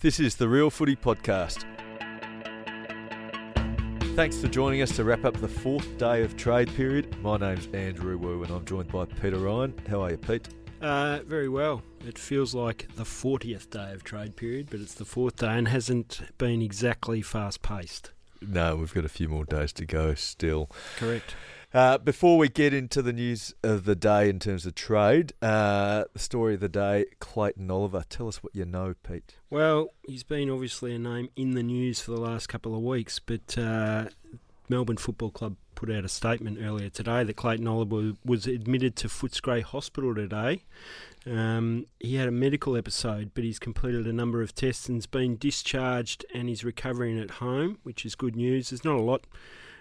This is the Real Footy Podcast. Thanks for joining us to wrap up the fourth day of trade period. My name's Andrew Wu and I'm joined by Peter Ryan. How are you, Pete? Uh, very well. It feels like the 40th day of trade period, but it's the fourth day and hasn't been exactly fast paced. No, we've got a few more days to go still. Correct. Uh, before we get into the news of the day in terms of trade, uh, the story of the day, Clayton Oliver. Tell us what you know, Pete. Well, he's been obviously a name in the news for the last couple of weeks, but uh, Melbourne Football Club put out a statement earlier today that Clayton Oliver was admitted to Footscray Hospital today. Um, he had a medical episode, but he's completed a number of tests and's been discharged and he's recovering at home, which is good news. There's not a lot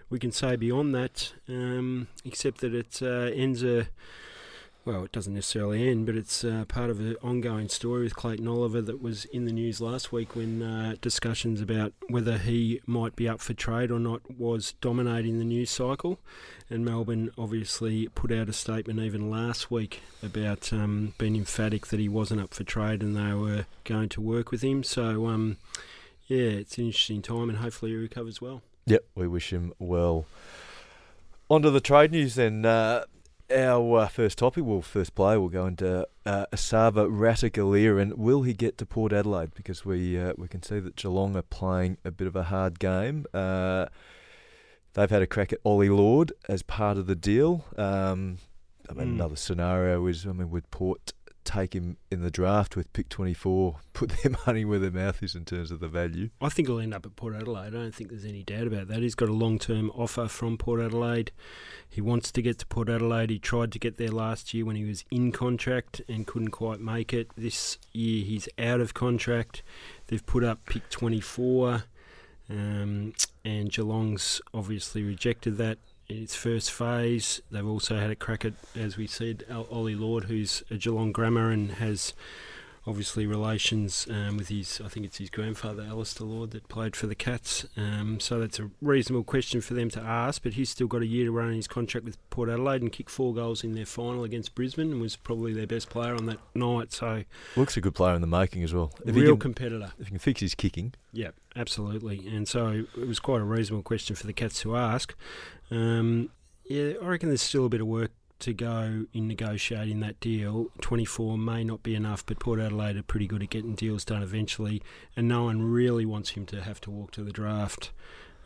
we can say beyond that, um, except that it uh, ends a well, it doesn't necessarily end, but it's uh, part of an ongoing story with Clayton Oliver that was in the news last week when uh, discussions about whether he might be up for trade or not was dominating the news cycle. And Melbourne obviously put out a statement even last week about um, being emphatic that he wasn't up for trade and they were going to work with him. So, um, yeah, it's an interesting time and hopefully he recovers well. Yep, we wish him well. On to the trade news then. Uh, our uh, first topic, well, first player, will go into uh, Esava Ratugolea, and will he get to Port Adelaide? Because we uh, we can see that Geelong are playing a bit of a hard game. Uh, they've had a crack at Ollie Lord as part of the deal. Um, I mean, mm. another scenario is, I mean, would Port take him in the draft with pick 24, put their money where their mouth is in terms of the value. I think he'll end up at Port Adelaide. I don't think there's any doubt about that. He's got a long term offer from Port Adelaide. He wants to get to Port Adelaide. He tried to get there last year when he was in contract and couldn't quite make it. This year he's out of contract. They've put up pick 24. Um, and Geelong's obviously rejected that in its first phase. They've also had a crack at, as we said, Ollie Lord, who's a Geelong grammar and has obviously relations um, with his, I think it's his grandfather, Alistair Lord, that played for the Cats. Um, so that's a reasonable question for them to ask, but he's still got a year to run in his contract with Port Adelaide and kicked four goals in their final against Brisbane and was probably their best player on that night. So Looks a good player in the making as well. If real can, competitor. If he can fix his kicking. Yeah, absolutely. And so it was quite a reasonable question for the Cats to ask. Um, yeah, I reckon there's still a bit of work to go in negotiating that deal. 24 may not be enough, but Port Adelaide are pretty good at getting deals done eventually, and no one really wants him to have to walk to the draft.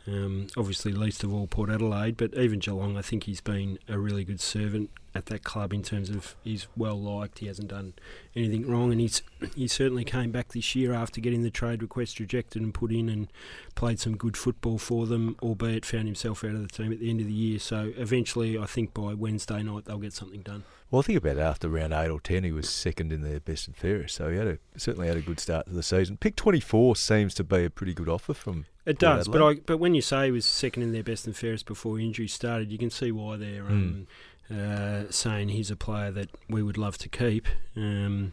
Um, obviously, least of all Port Adelaide, but even Geelong, I think he's been a really good servant at that club in terms of he's well liked. He hasn't done anything wrong, and he's he certainly came back this year after getting the trade request rejected and put in and played some good football for them. Albeit found himself out of the team at the end of the year. So eventually, I think by Wednesday night they'll get something done. Well, I think about after round eight or ten, he was second in their best and fairest, so he had a, certainly had a good start to the season. Pick twenty four seems to be a pretty good offer from. It does, but I, but when you say he was second in their best and fairest before injury started, you can see why they're. Um, mm uh, saying he's a player that we would love to keep. Um,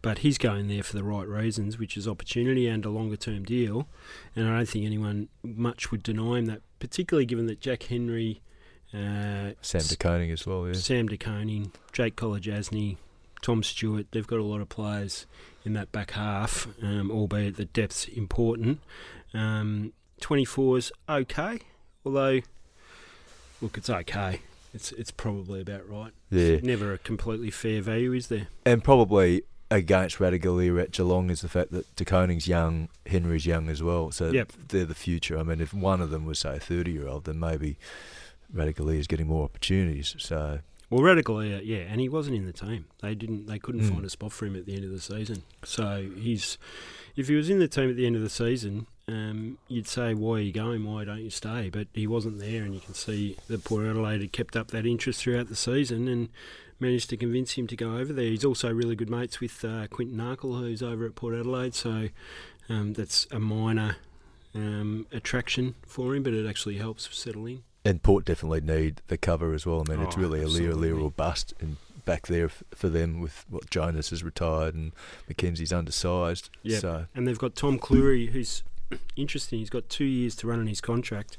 but he's going there for the right reasons, which is opportunity and a longer term deal. And I don't think anyone much would deny him that, particularly given that Jack Henry, uh, Sam De Koning as well, yeah. Sam De Koning, Jake Kolodjashnij, Tom Stewart, they've got a lot of players in that back half, um, albeit the depth's important. Um, 24 is okay, although, look, it's okay it's it's probably about right. Yeah. It's never a completely fair value, is there? And probably against Ratugolea at Geelong is the fact that De Koning's young, Henry's young as well. So yep. they're the future. I mean, if one of them was say a thirty year old, then maybe Ratugolea is getting more opportunities. So well, Ratugolea, yeah, and he wasn't in the team. They didn't. They couldn't mm. find a spot for him at the end of the season. So he's, if he was in the team at the end of the season, um, you'd say, why are you going? Why don't you stay? But he wasn't there, and you can see that Port Adelaide had kept up that interest throughout the season and managed to convince him to go over there. He's also really good mates with uh, Quinton Narkle, who's over at Port Adelaide, so um, that's a minor um, attraction for him, but it actually helps settle in. And Port definitely need the cover as well. I mean, oh, it's really absolutely. Aliir, Aliir or bust in, back there for them with what Jonas has retired and McKenzie's undersized. Yeah, so. and they've got Tom Clurey, who's interesting. He's got two years to run on his contract.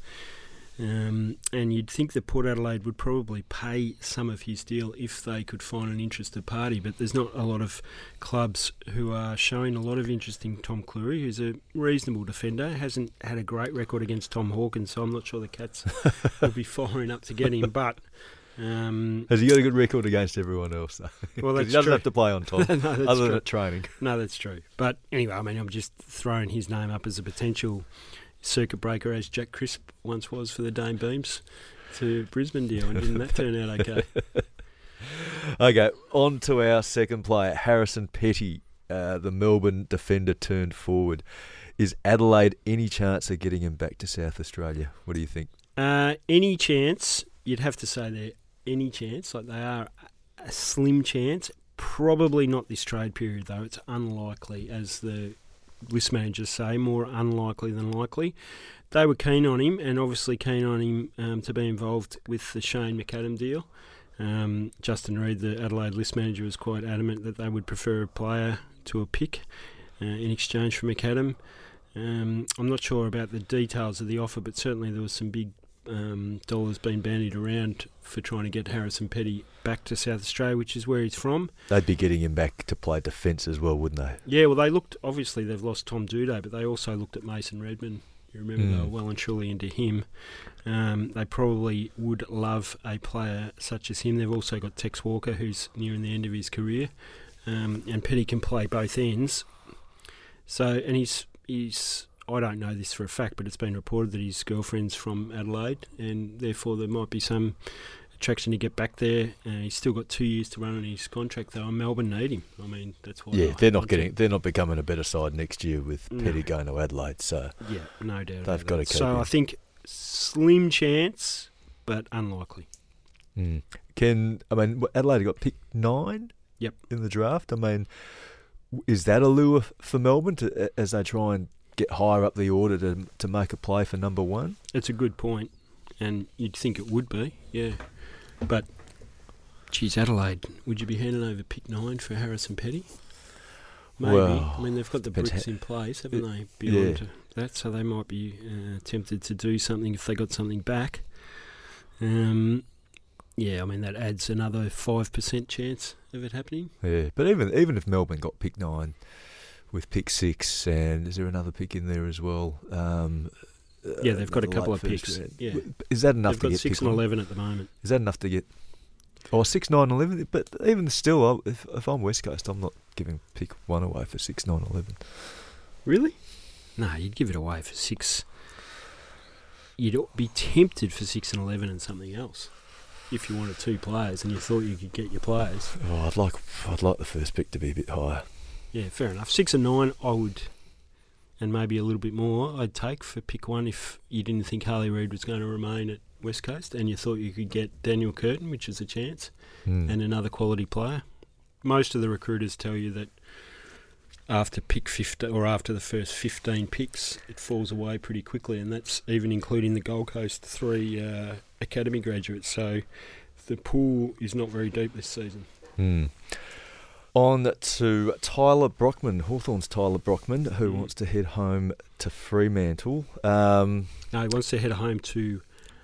Um, and you'd think that Port Adelaide would probably pay some of his deal if they could find an interested party, but there's not a lot of clubs who are showing a lot of interest in Tom Clurey, who's a reasonable defender, hasn't had a great record against Tom Hawkins, so I'm not sure the Cats will be firing up to get him, but. Um, Has he got a good record against everyone else? Though? well, he doesn't true. have to play on top, no, other true. than at training. No, that's true. But anyway, I mean, I'm just throwing his name up as a potential circuit breaker, as Jack Crisp once was for the Dayne Beams to Brisbane deal, and didn't that turn out okay? Okay, on to our second player, Harrison Petty, uh, the Melbourne defender turned forward. Is Adelaide any chance of getting him back to South Australia? What do you think? Uh, any chance? You'd have to say they're any chance. Like they are a slim chance. Probably not this trade period though. It's unlikely, as the list managers say, more unlikely than likely. They were keen on him, and obviously keen on him um, to be involved with the Shane McAdam deal. Um, Justin Reid, the Adelaide list manager, was quite adamant that they would prefer a player to a pick uh, in exchange for McAdam. Um, I'm not sure about the details of the offer, but certainly there was some big um, dollars being bandied around for trying to get Harrison Petty back to South Australia, which is where he's from. They'd be getting him back to play defence as well, wouldn't they? Yeah, well, they looked obviously they've lost Tom Doedee, but they also looked at Mason Redman. You remember they Mm. were well and truly into him. Um, they probably would love a player such as him. They've also got Tex Walker, who's nearing the end of his career, um, and Petty can play both ends. So, and he's he's I don't know this for a fact, but it's been reported that his girlfriend's from Adelaide, and therefore there might be some attraction to get back there. Uh, he's still got two years to run on his contract, though, and Melbourne need him. I mean, that's why. Yeah, I they're not getting, him. they're not becoming a better side next year with No. Petty going to Adelaide. So Yeah, no doubt. They've that. keep So. I think slim chance, but unlikely. Mm. Can I mean Adelaide got picked nine? Yep. In the draft. I mean, is that a lure for Melbourne to, as they try and get higher up the order to to make a play for number one? It's a good point, and you'd think it would be, yeah. But, geez, Adelaide, would you be handing over pick nine for Harrison Petty? Maybe. Well, I mean, they've got the bricks in place, haven't they? yeah. Beyond that, so they might be uh, tempted to do something if they got something back. Um, yeah, I mean that adds another five percent chance of it happening. Yeah, but even even if Melbourne got pick nine with pick six, and is there another pick in there as well? Um, Yeah, uh, they've got a couple of picks. round. Yeah. Is that enough They've to get six and eleven at the moment. Is that enough to get? Or six, nine, eleven. But even still, if, if I'm West Coast, I'm not giving pick one away for six, nine, eleven. Really? No, you'd give it away for six. You'd be tempted for six and eleven and something else if you wanted two players and you thought you could get your players. Oh, I'd like, I'd like the first pick to be a bit higher. Yeah, fair enough. Six and nine, I would, and maybe a little bit more, I'd take for pick one if you didn't think Harley Reid was going to remain at West Coast and you thought you could get Daniel Curtin, which is a chance, Hmm. and another quality player. Most of the recruiters tell you that after pick 50 or after the first 15 picks, it falls away pretty quickly, and that's even including the Gold Coast three uh, academy graduates. So the pool is not very deep this season. Hmm. On to Tyler Brockman, Hawthorn's Tyler Brockman, who Mm. wants to head home to Fremantle. Um, No, he wants to head home to,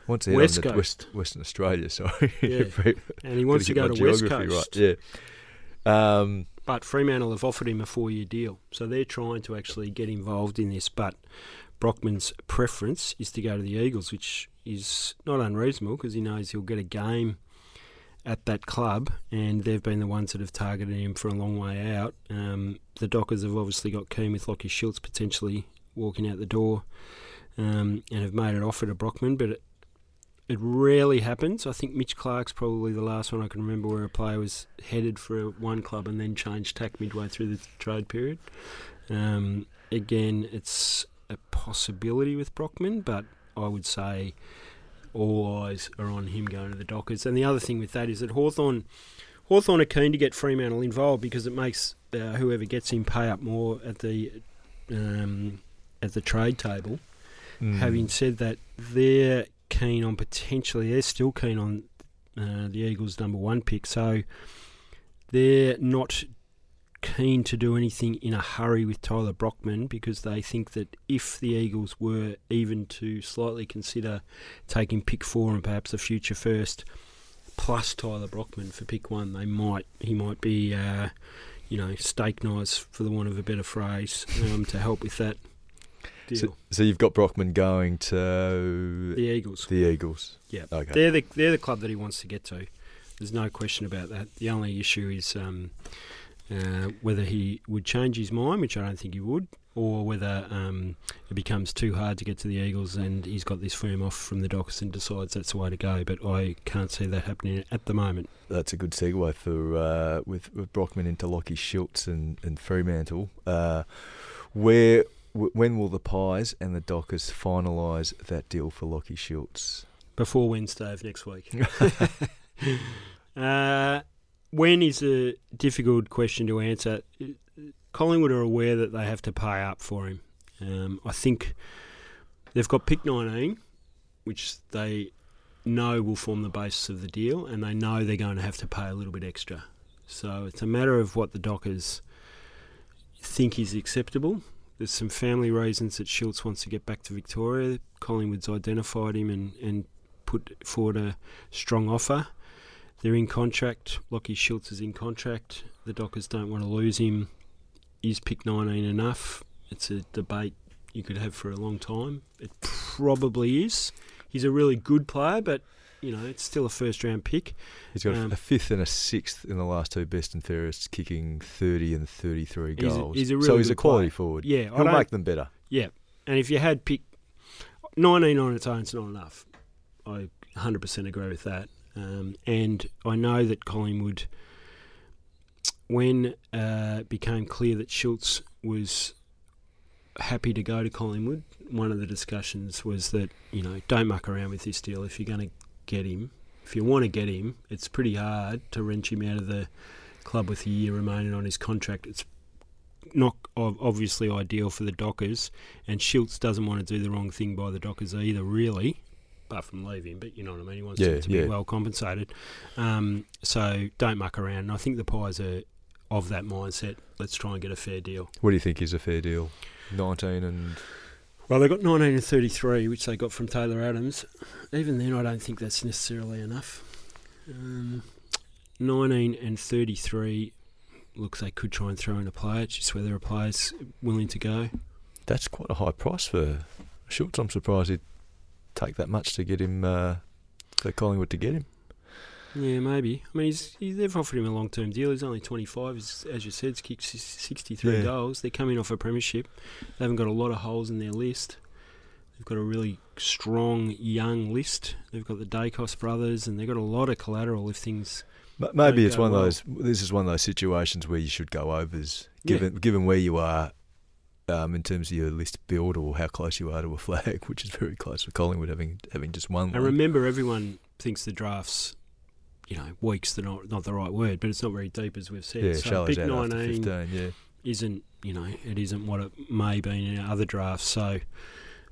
wants to West Coast. West, Western Australia. Sorry, Yeah. and he wants to go to West Coast. Right. Yeah. Um, But Fremantle have offered him a four-year deal, so they're trying to actually get involved in this. But Brockman's preference is to go to the Eagles, which is not unreasonable because he knows he'll get a game at that club, and they've been the ones that have targeted him for a long way out. Um, the Dockers have obviously got keen with Lockie Schultz potentially walking out the door, um, and have made an offer to Brockman, but. It, it rarely happens. I think Mitch Clark's probably the last one I can remember where a player was headed for one club and then changed tack midway through the trade period. Um, again, it's a possibility with Brockman, but I would say all eyes are on him going to the Dockers. And the other thing with that is that Hawthorn, Hawthorn are keen to get Fremantle involved because it makes uh, whoever gets him pay up more at the um, at the trade table. hmm. Having said that, they're keen on potentially, they're still keen on uh, the Eagles' number one pick. So they're not keen to do anything in a hurry with Tyler Brockman because they think that if the Eagles were even to slightly consider taking pick four and perhaps a future first plus Tyler Brockman for pick one, they might he might be uh, you know steak knives for the want of a better phrase um, to help with that deal. So, so you've got Brockman going to the Eagles. the Eagles. Yeah, Okay. they're the they're the club that he wants to get to. There's no question about that. The only issue is um, uh, whether he would change his mind, which I don't think he would, or whether um, it becomes too hard to get to the Eagles and he's got this firm off from the Dockers and decides that's the way to go. But I can't see that happening at the moment. That's a good segue for uh, with, with Brockman into Lockie Schultz and, and Fremantle. Uh, where w- when will the Pies and the Dockers finalise that deal for Lockie Schultz? Before Wednesday of next week. when is a difficult question to answer. Collingwood are aware that they have to pay up for him. Um, I think they've got pick 19, which they know will form the basis of the deal, and they know they're going to have to pay a little bit extra. So it's a matter of what the Dockers think is acceptable. There's some family reasons that Schultz wants to get back to Victoria. Collingwood's identified him and, and put forward a strong offer. They're in contract. Lockie Schultz is in contract. The Dockers don't want to lose him. Is pick 19 enough? It's a debate you could have for a long time. It probably is. He's a really good player, but you know it's still a first round pick. He's got Um, a fifth and a sixth in the last two best and fairest, kicking 30 and 33 He's a- goals. he's a so really he's a quality player. forward. Yeah, He'll make them better. Yeah, and if you had pick 19 on its own, it's not enough. I 100% agree with that. Um, and I know that Collingwood, when uh, it became clear that Schultz was happy to go to Collingwood, one of the discussions was that, you know, don't muck around with this deal. If you're going to get him, if you want to get him, it's pretty hard to wrench him out of the club with a year remaining on his contract. It's not obviously ideal for the Dockers, and Schultz doesn't want to do the wrong thing by the Dockers either, really, apart from leaving. But you know what I mean. He wants Yeah, to yeah. be well compensated. Um, so don't muck around. And I think the Pies are of that mindset. Let's try and get a fair deal. What do you think is a fair deal? 19 and Well, they got 19 and 33, which they got from Taylor Adams. Even then, I don't think that's necessarily enough. Um, 19 and 33 looks they could try and throw in a player. It's just whether a player's willing to go. that's quite a high price for Schultz. I'm surprised he'd take that much to get him, uh, for Collingwood to get him. Yeah, maybe. I mean, he's, he, they've offered him a long term deal. He's only 25. He's, as you said, he's kicked 63 Yeah. goals. They're coming off a premiership. They haven't got a lot of holes in their list. They've got a really strong young list. They've got the Daicos brothers, and they've got a lot of collateral if things. Maybe it's one of those. This is one of those situations where you should go overs, Yeah. given given where you are, um, in terms of your list build or how close you are to a flag, which is very close for Collingwood having having just one. And remember, everyone thinks the drafts, you know, weeks. They're not not the right word, but it's not very deep as we've said. yeah, so shallows pick out after 19 fifteen. Yeah, isn't you know it isn't what it may be in other drafts. So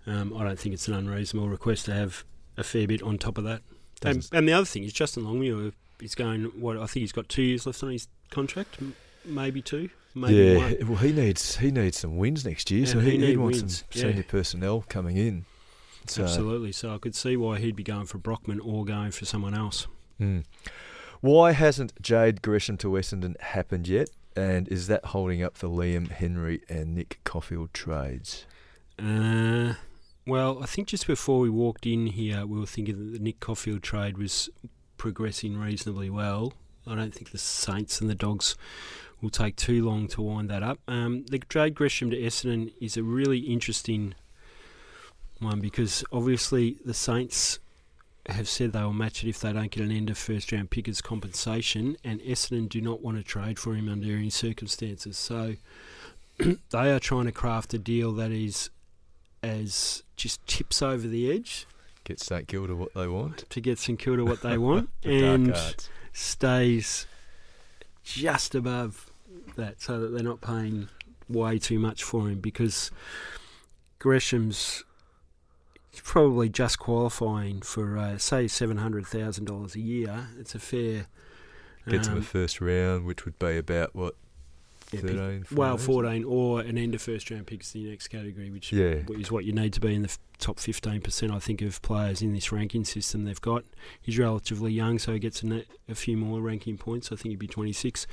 um, I don't think it's an unreasonable request to have a fair bit on top of that. And, and the other thing is Justin Longmuir is going. What I think he's got two years left on his contract, m- maybe two, yeah. one. Well, he needs he needs some wins next year, so he, he wants wins, some yeah. senior personnel coming in. So, Absolutely. So I could see why he'd be going for Brockman or going for someone else. mm. Why hasn't Jade Gresham to Essendon happened yet? And is that holding up the Liam Henry and Nick Coffield trades? Uh, well, I think just before we walked in here, we were thinking that the Nick Coffield trade was progressing reasonably well. I don't think the Saints and the Dogs will take too long to wind that up. Um, the trade Gresham to Essendon is a really interesting one because obviously the Saints have said they will match it if they don't get an end of first round pick as compensation, and Essendon do not want to trade for him under any circumstances. So they are trying to craft a deal that is as just tips over the edge Get St Kilda what they want. to get St Kilda what they want The and. Stays just above that so that they're not paying way too much for him because Gresham's probably just qualifying for uh, say seven hundred thousand dollars a year. It's a fair Gets him um, a first round, which would be about what Yeah, pick- 13, 14, well, 14 or an end of first round picks the next category, which Yeah. is what you need to be in the f- top 15%, I think, of players in this ranking system they've got. He's relatively young, so he gets a, a few more ranking points. I think he'd be 26,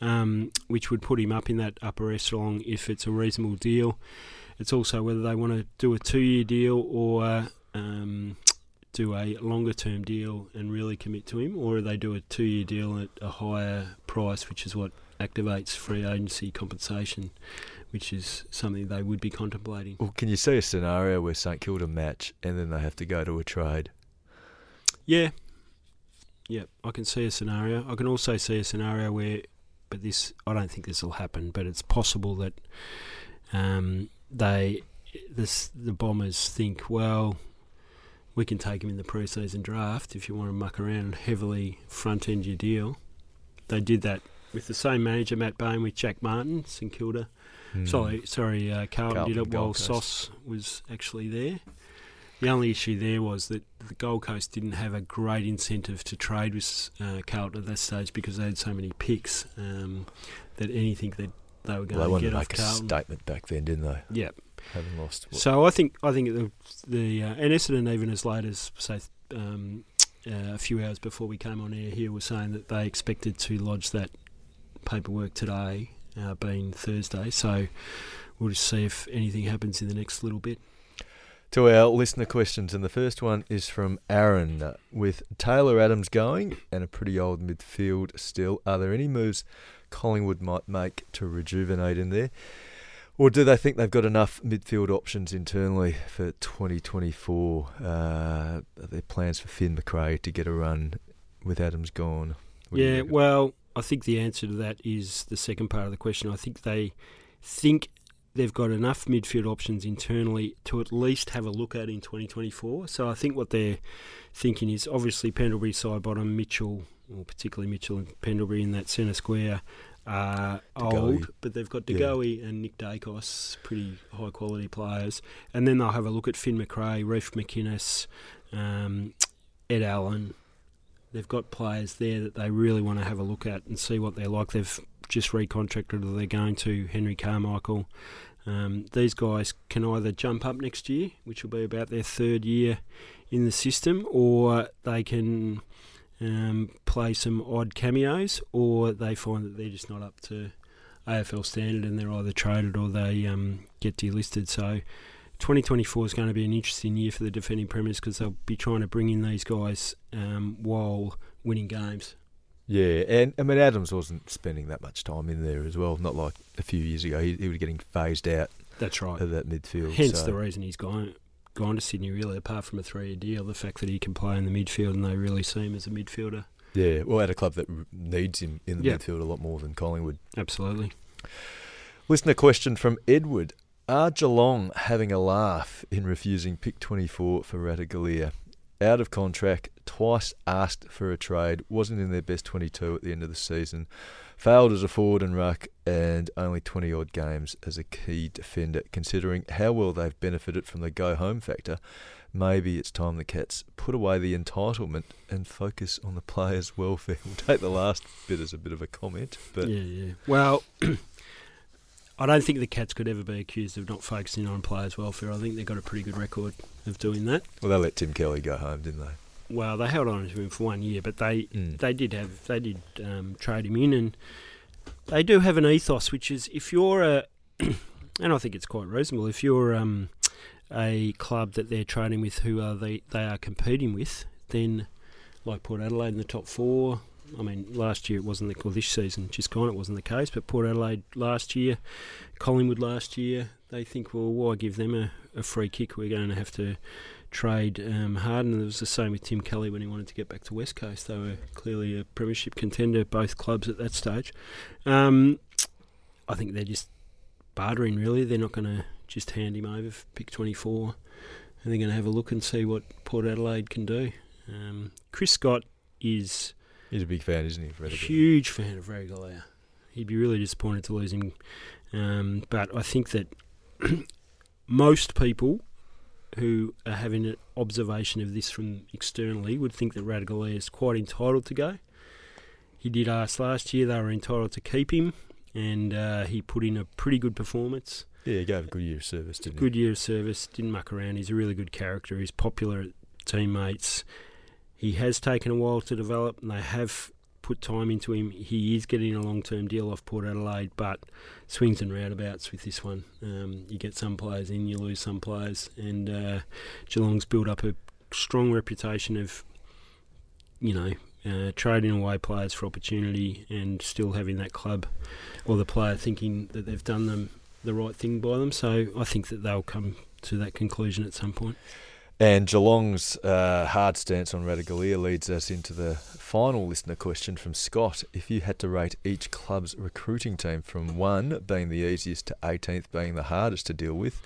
um, which would put him up in that upper echelon if it's a reasonable deal. It's also whether they want to do a two year deal or um, do a longer term deal and really commit to him, or they do a two year deal at a higher price, which is what activates free agency compensation, which is something they would be contemplating. Well, can you see a scenario where St Kilda match and then they have to go to a trade? Yeah. Yeah, I can see a scenario. I can also see a scenario where, but this, I don't think this will happen, but it's possible that um, they, this, the Bombers think, well, we can take him in the pre-season draft if you want to muck around and heavily front end your deal. They did that with the same manager, Matt Bain, with Jack Martin, St Kilda. Hmm. Sorry, sorry, uh, Carlton, Carlton, did it while. Sauce was actually there. The only issue there was that the Gold Coast didn't have a great incentive to trade with uh, Carlton at that stage because they had so many picks um, that anything that they were Well, they going to wanted get to make a statement back then, didn't they? Yeah. Having lost. What, So I think I think the the uh, and Essendon even as late as say um, uh, a few hours before we came on air here was saying that they expected to lodge that paperwork today, uh, being Thursday. So we'll just see if anything happens in the next little bit. To our listener questions, and the first one is from Aaron. Uh, With Taylor Adams going and a pretty old midfield still, are there any moves Collingwood might make to rejuvenate in there? Or do they think they've got enough midfield options internally for 2024? Uh, are there plans for Finn Macrae to get a run with Adams gone? What yeah, well, I think the answer to that is the second part of the question. I think they think they've got enough midfield options internally to at least have a look at in 2024. So I think what they're thinking is obviously Pendlebury Sidebottom, Mitchell, or particularly Mitchell and Pendlebury in that centre square are De Goey. old, but they've got Yeah. De Goey and Nick Daicos, pretty high quality players. And then they'll have a look at Finn Macrae, Reef McInnes, um, Ed Allen. They've got players there that they really want to have a look at and see what they're like. They've just recontracted or they're going to Henry Carmichael. Um, these guys can either jump up next year, which will be about their third year in the system, or they can um, play some odd cameos, or they find that they're just not up to AFL standard and they're either traded or they um, get delisted. So 2024 is going to be an interesting year for the defending premiers because they'll be trying to bring in these guys um, while winning games. Yeah, and I mean Adams wasn't spending that much time in there as well. Not like a few years ago. He, he was getting phased out That's right. of that midfield. Hence so- the reason he's gone gone to Sydney. Really, apart from a three-year deal, the fact that he can play in the midfield and they really see him as a midfielder. Yeah, well, at a club that needs him in the Yeah. midfield a lot more than Collingwood. Absolutely. Listener question from Edward. Are Geelong having a laugh in refusing pick 24 for Ratugolea? Out of contract, twice asked for a trade, wasn't in their best 22 at the end of the season, failed as a forward and ruck, and only 20 odd games as a key defender. Considering how well they've benefited from the go home factor, maybe it's time the Cats put away the entitlement and focus on the players' welfare. We'll take the last bit as a bit of a comment, but yeah, yeah. Well, I don't think the Cats could ever be accused of not focusing on players' welfare. I think they've got a pretty good record of doing that. well, they let Tim Kelly go home, didn't they? Well, they held on to him for one year, but they Mm. they did have they did um, trade him in, and they do have an ethos, which is if you're a, and I think it's quite reasonable if you're um, a club that they're trading with who are they they are competing with, then like Port Adelaide in the top four. I mean, last year it wasn't the well, this season just gone. It wasn't the case, but Port Adelaide last year, Collingwood last year, they think, well, why give them a, a free kick? We're going to have to trade um, hard, and it was the same with Tim Kelly when he wanted to get back to West Coast. They were clearly a premiership contender, both clubs at that stage. Um, I think they're just bartering, really. They're not going to just hand him over for pick 24, and they're going to have a look and see what Port Adelaide can do. Um, Chris Scott is He's a big fan, isn't he? of a huge fan of Ratugolea. He'd be really disappointed to lose him. Um, but I think that most people who are having an observation of this from externally would think that Ratugolea is quite entitled to go. He did ask last year they were entitled to keep him, and uh, he put in a pretty good performance. Yeah, he gave a good year of service, didn't Good year of service, didn't muck around. He's a really good character. He's popular at teammates. He has taken a while to develop, and they have put time into him. He is getting a long term deal off Port Adelaide, but swings and roundabouts with this one. Um, you get some players in, you lose some players, and uh, Geelong's built up a strong reputation of, you know, uh, trading away players for opportunity and still having that club or the player thinking that they've done them the right thing by them. So I think that they'll come to that conclusion at some point. And Geelong's uh, hard stance on Ratugolea leads us into the final listener question from Scott. If you had to rate each club's recruiting team from 1 being the easiest to 18th being the hardest to deal with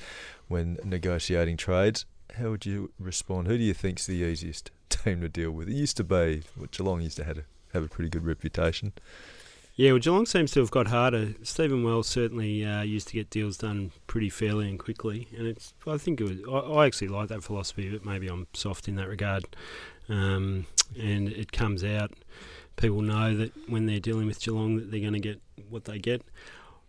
when negotiating trades, how would you respond? Who do you think's the easiest team to deal with? It used to be, well, Geelong used to have a, have a pretty good reputation. Yeah, well, Geelong seems to have got harder. Stephen Wells certainly uh, used to get deals done pretty fairly and quickly, and it's. I think it was. I, I actually like that philosophy, but maybe I'm soft in that regard. Um, and it comes out. People know that when they're dealing with Geelong, that they're going to get what they get.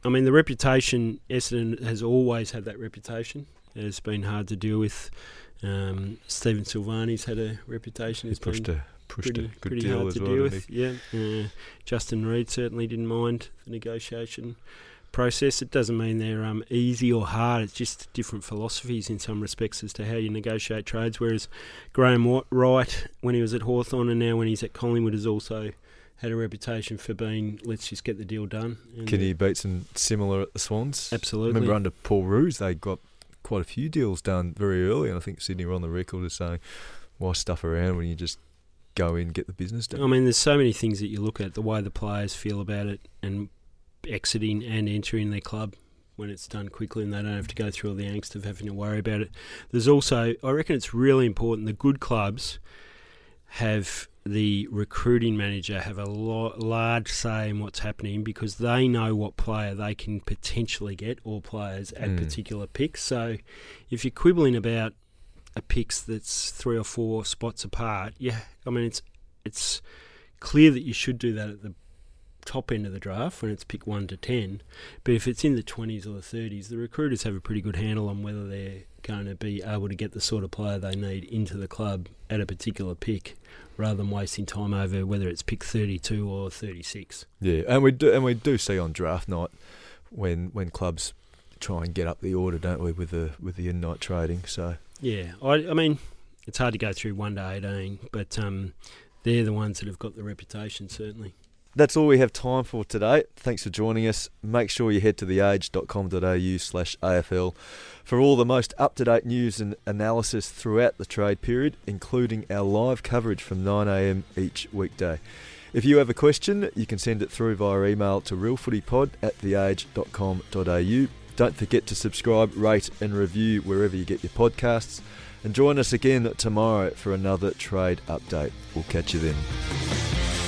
I mean, the reputation. Essendon has always had that reputation. It's been hard to deal with. Um, Stephen Silvagni's had a reputation. He's pushed been, a pushed pretty, a good pretty deal hard as to well. deal with. Yeah, uh, Justin Reid certainly didn't mind the negotiation process. It doesn't mean they're um, easy or hard. It's just different philosophies in some respects as to how you negotiate trades. Whereas Graham Wright, when he was at Hawthorn and now when he's at Collingwood, has also had a reputation for being let's just get the deal done. And Kenny Beatson similar at the Swans. Absolutely. Remember under Paul Roos, they got quite a few deals done very early, and I think Sydney were on the record as saying, "Why stuff around when you just go in and get the business done?" I mean, there's so many things that you look at the way the players feel about it and exiting and entering their club when it's done quickly and they don't have to go through all the angst of having to worry about it. There's also, I reckon it's really important, the good clubs have the recruiting manager have a lo- large say in what's happening because they know what player they can potentially get or players at Mm. particular picks. So if you're quibbling about a picks that's three or four spots apart, yeah, I mean it's it's clear that you should do that at the top end of the draft when it's pick one to ten. But if it's in the twenties or the thirties, the recruiters have a pretty good handle on whether they're going to be able to get the sort of player they need into the club at a particular pick, rather than wasting time over whether it's pick thirty-two or thirty-six. Yeah, and we do, and we do see on draft night when when clubs try and get up the order, don't we, with the with the in night trading? So Yeah, I, I mean, it's hard to go through one to eighteen, but um, they're the ones that have got the reputation certainly. that's all we have time for today. Thanks for joining us. Make sure you head to theage.com.au slash AFL for all the most up to date news and analysis throughout the trade period, including our live coverage from 9am each weekday. If you have a question, you can send it through via email to realfootypod at theage.com.au. Don't forget to subscribe, rate, and review wherever you get your podcasts. And join us again tomorrow for another trade update. We'll catch you then.